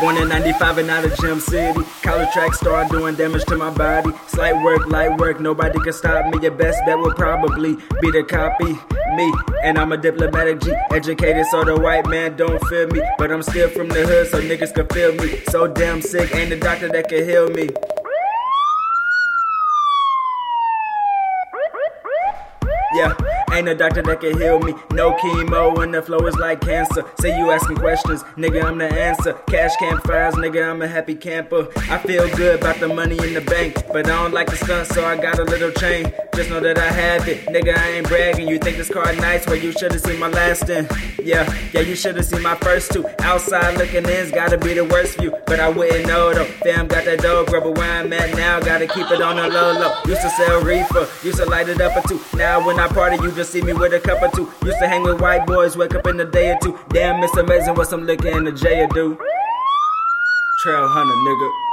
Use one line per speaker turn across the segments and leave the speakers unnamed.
Born in 95 and out of Gym City. College track star doing damage to my body. Slight work, light work, nobody can stop me. Your best bet would probably be the copy. Me, and I'm a diplomatic G. Educated so the white man don't feel me. But I'm still from the hood so niggas can feel me. So damn sick, ain't a doctor that can heal me. Yeah, ain't a doctor that can heal me. No chemo when the flow is like cancer. Say you asking questions, nigga, I'm the answer. Cash campfires, nigga, I'm a happy camper. I feel good about the money in the bank, but I don't like the stunt, so I got a little chain. Just know that I have it, nigga, I ain't bragging. You think this car nice? Well, you should've seen my last in. Yeah, yeah, you should've seen my first two. Outside looking in's gotta be the worst view, but I wouldn't know though. Fam got that dope, rubber where I'm at now, gotta keep it on the low low. Used to sell reefer, used to light it up or two. Now when I party, you just see me with a cup or two. Used to hang with white boys, wake up in a day or two. Damn, it's amazing what some liquor in the J do. Trell Hunter, nigga.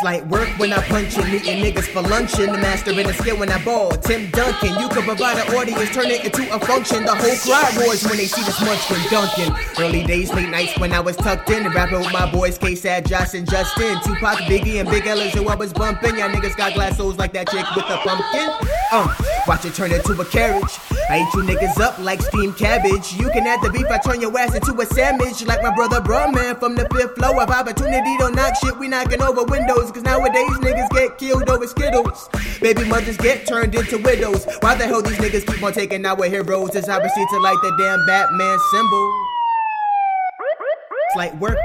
Slight work when I punch it, meeting niggas for luncheon. The master in the skill when I ball. Tim Duncan, you can provide an audience, turn it into a function. The whole crowd roars when they see this munchkin Duncan. Early days, late nights when I was tucked in, rapping with my boys, K-Sad, Josh, and Justin. Tupac, Biggie, and Big L is who I was bumping. Y'all niggas got glass souls like that chick with the pumpkin. Uh, watch it turn into a carriage. I eat you niggas up like steamed cabbage. You can add the beef, I turn your ass into a sandwich. Like my brother, bro, man, from the fifth floor of opportunity. Don't knock shit, we knocking over windows. Cause nowadays niggas get killed over Skittles. Baby mothers get turned into widows. Why the hell these niggas keep on taking our heroes? As I proceed to light the damn Batman symbol. It's like work.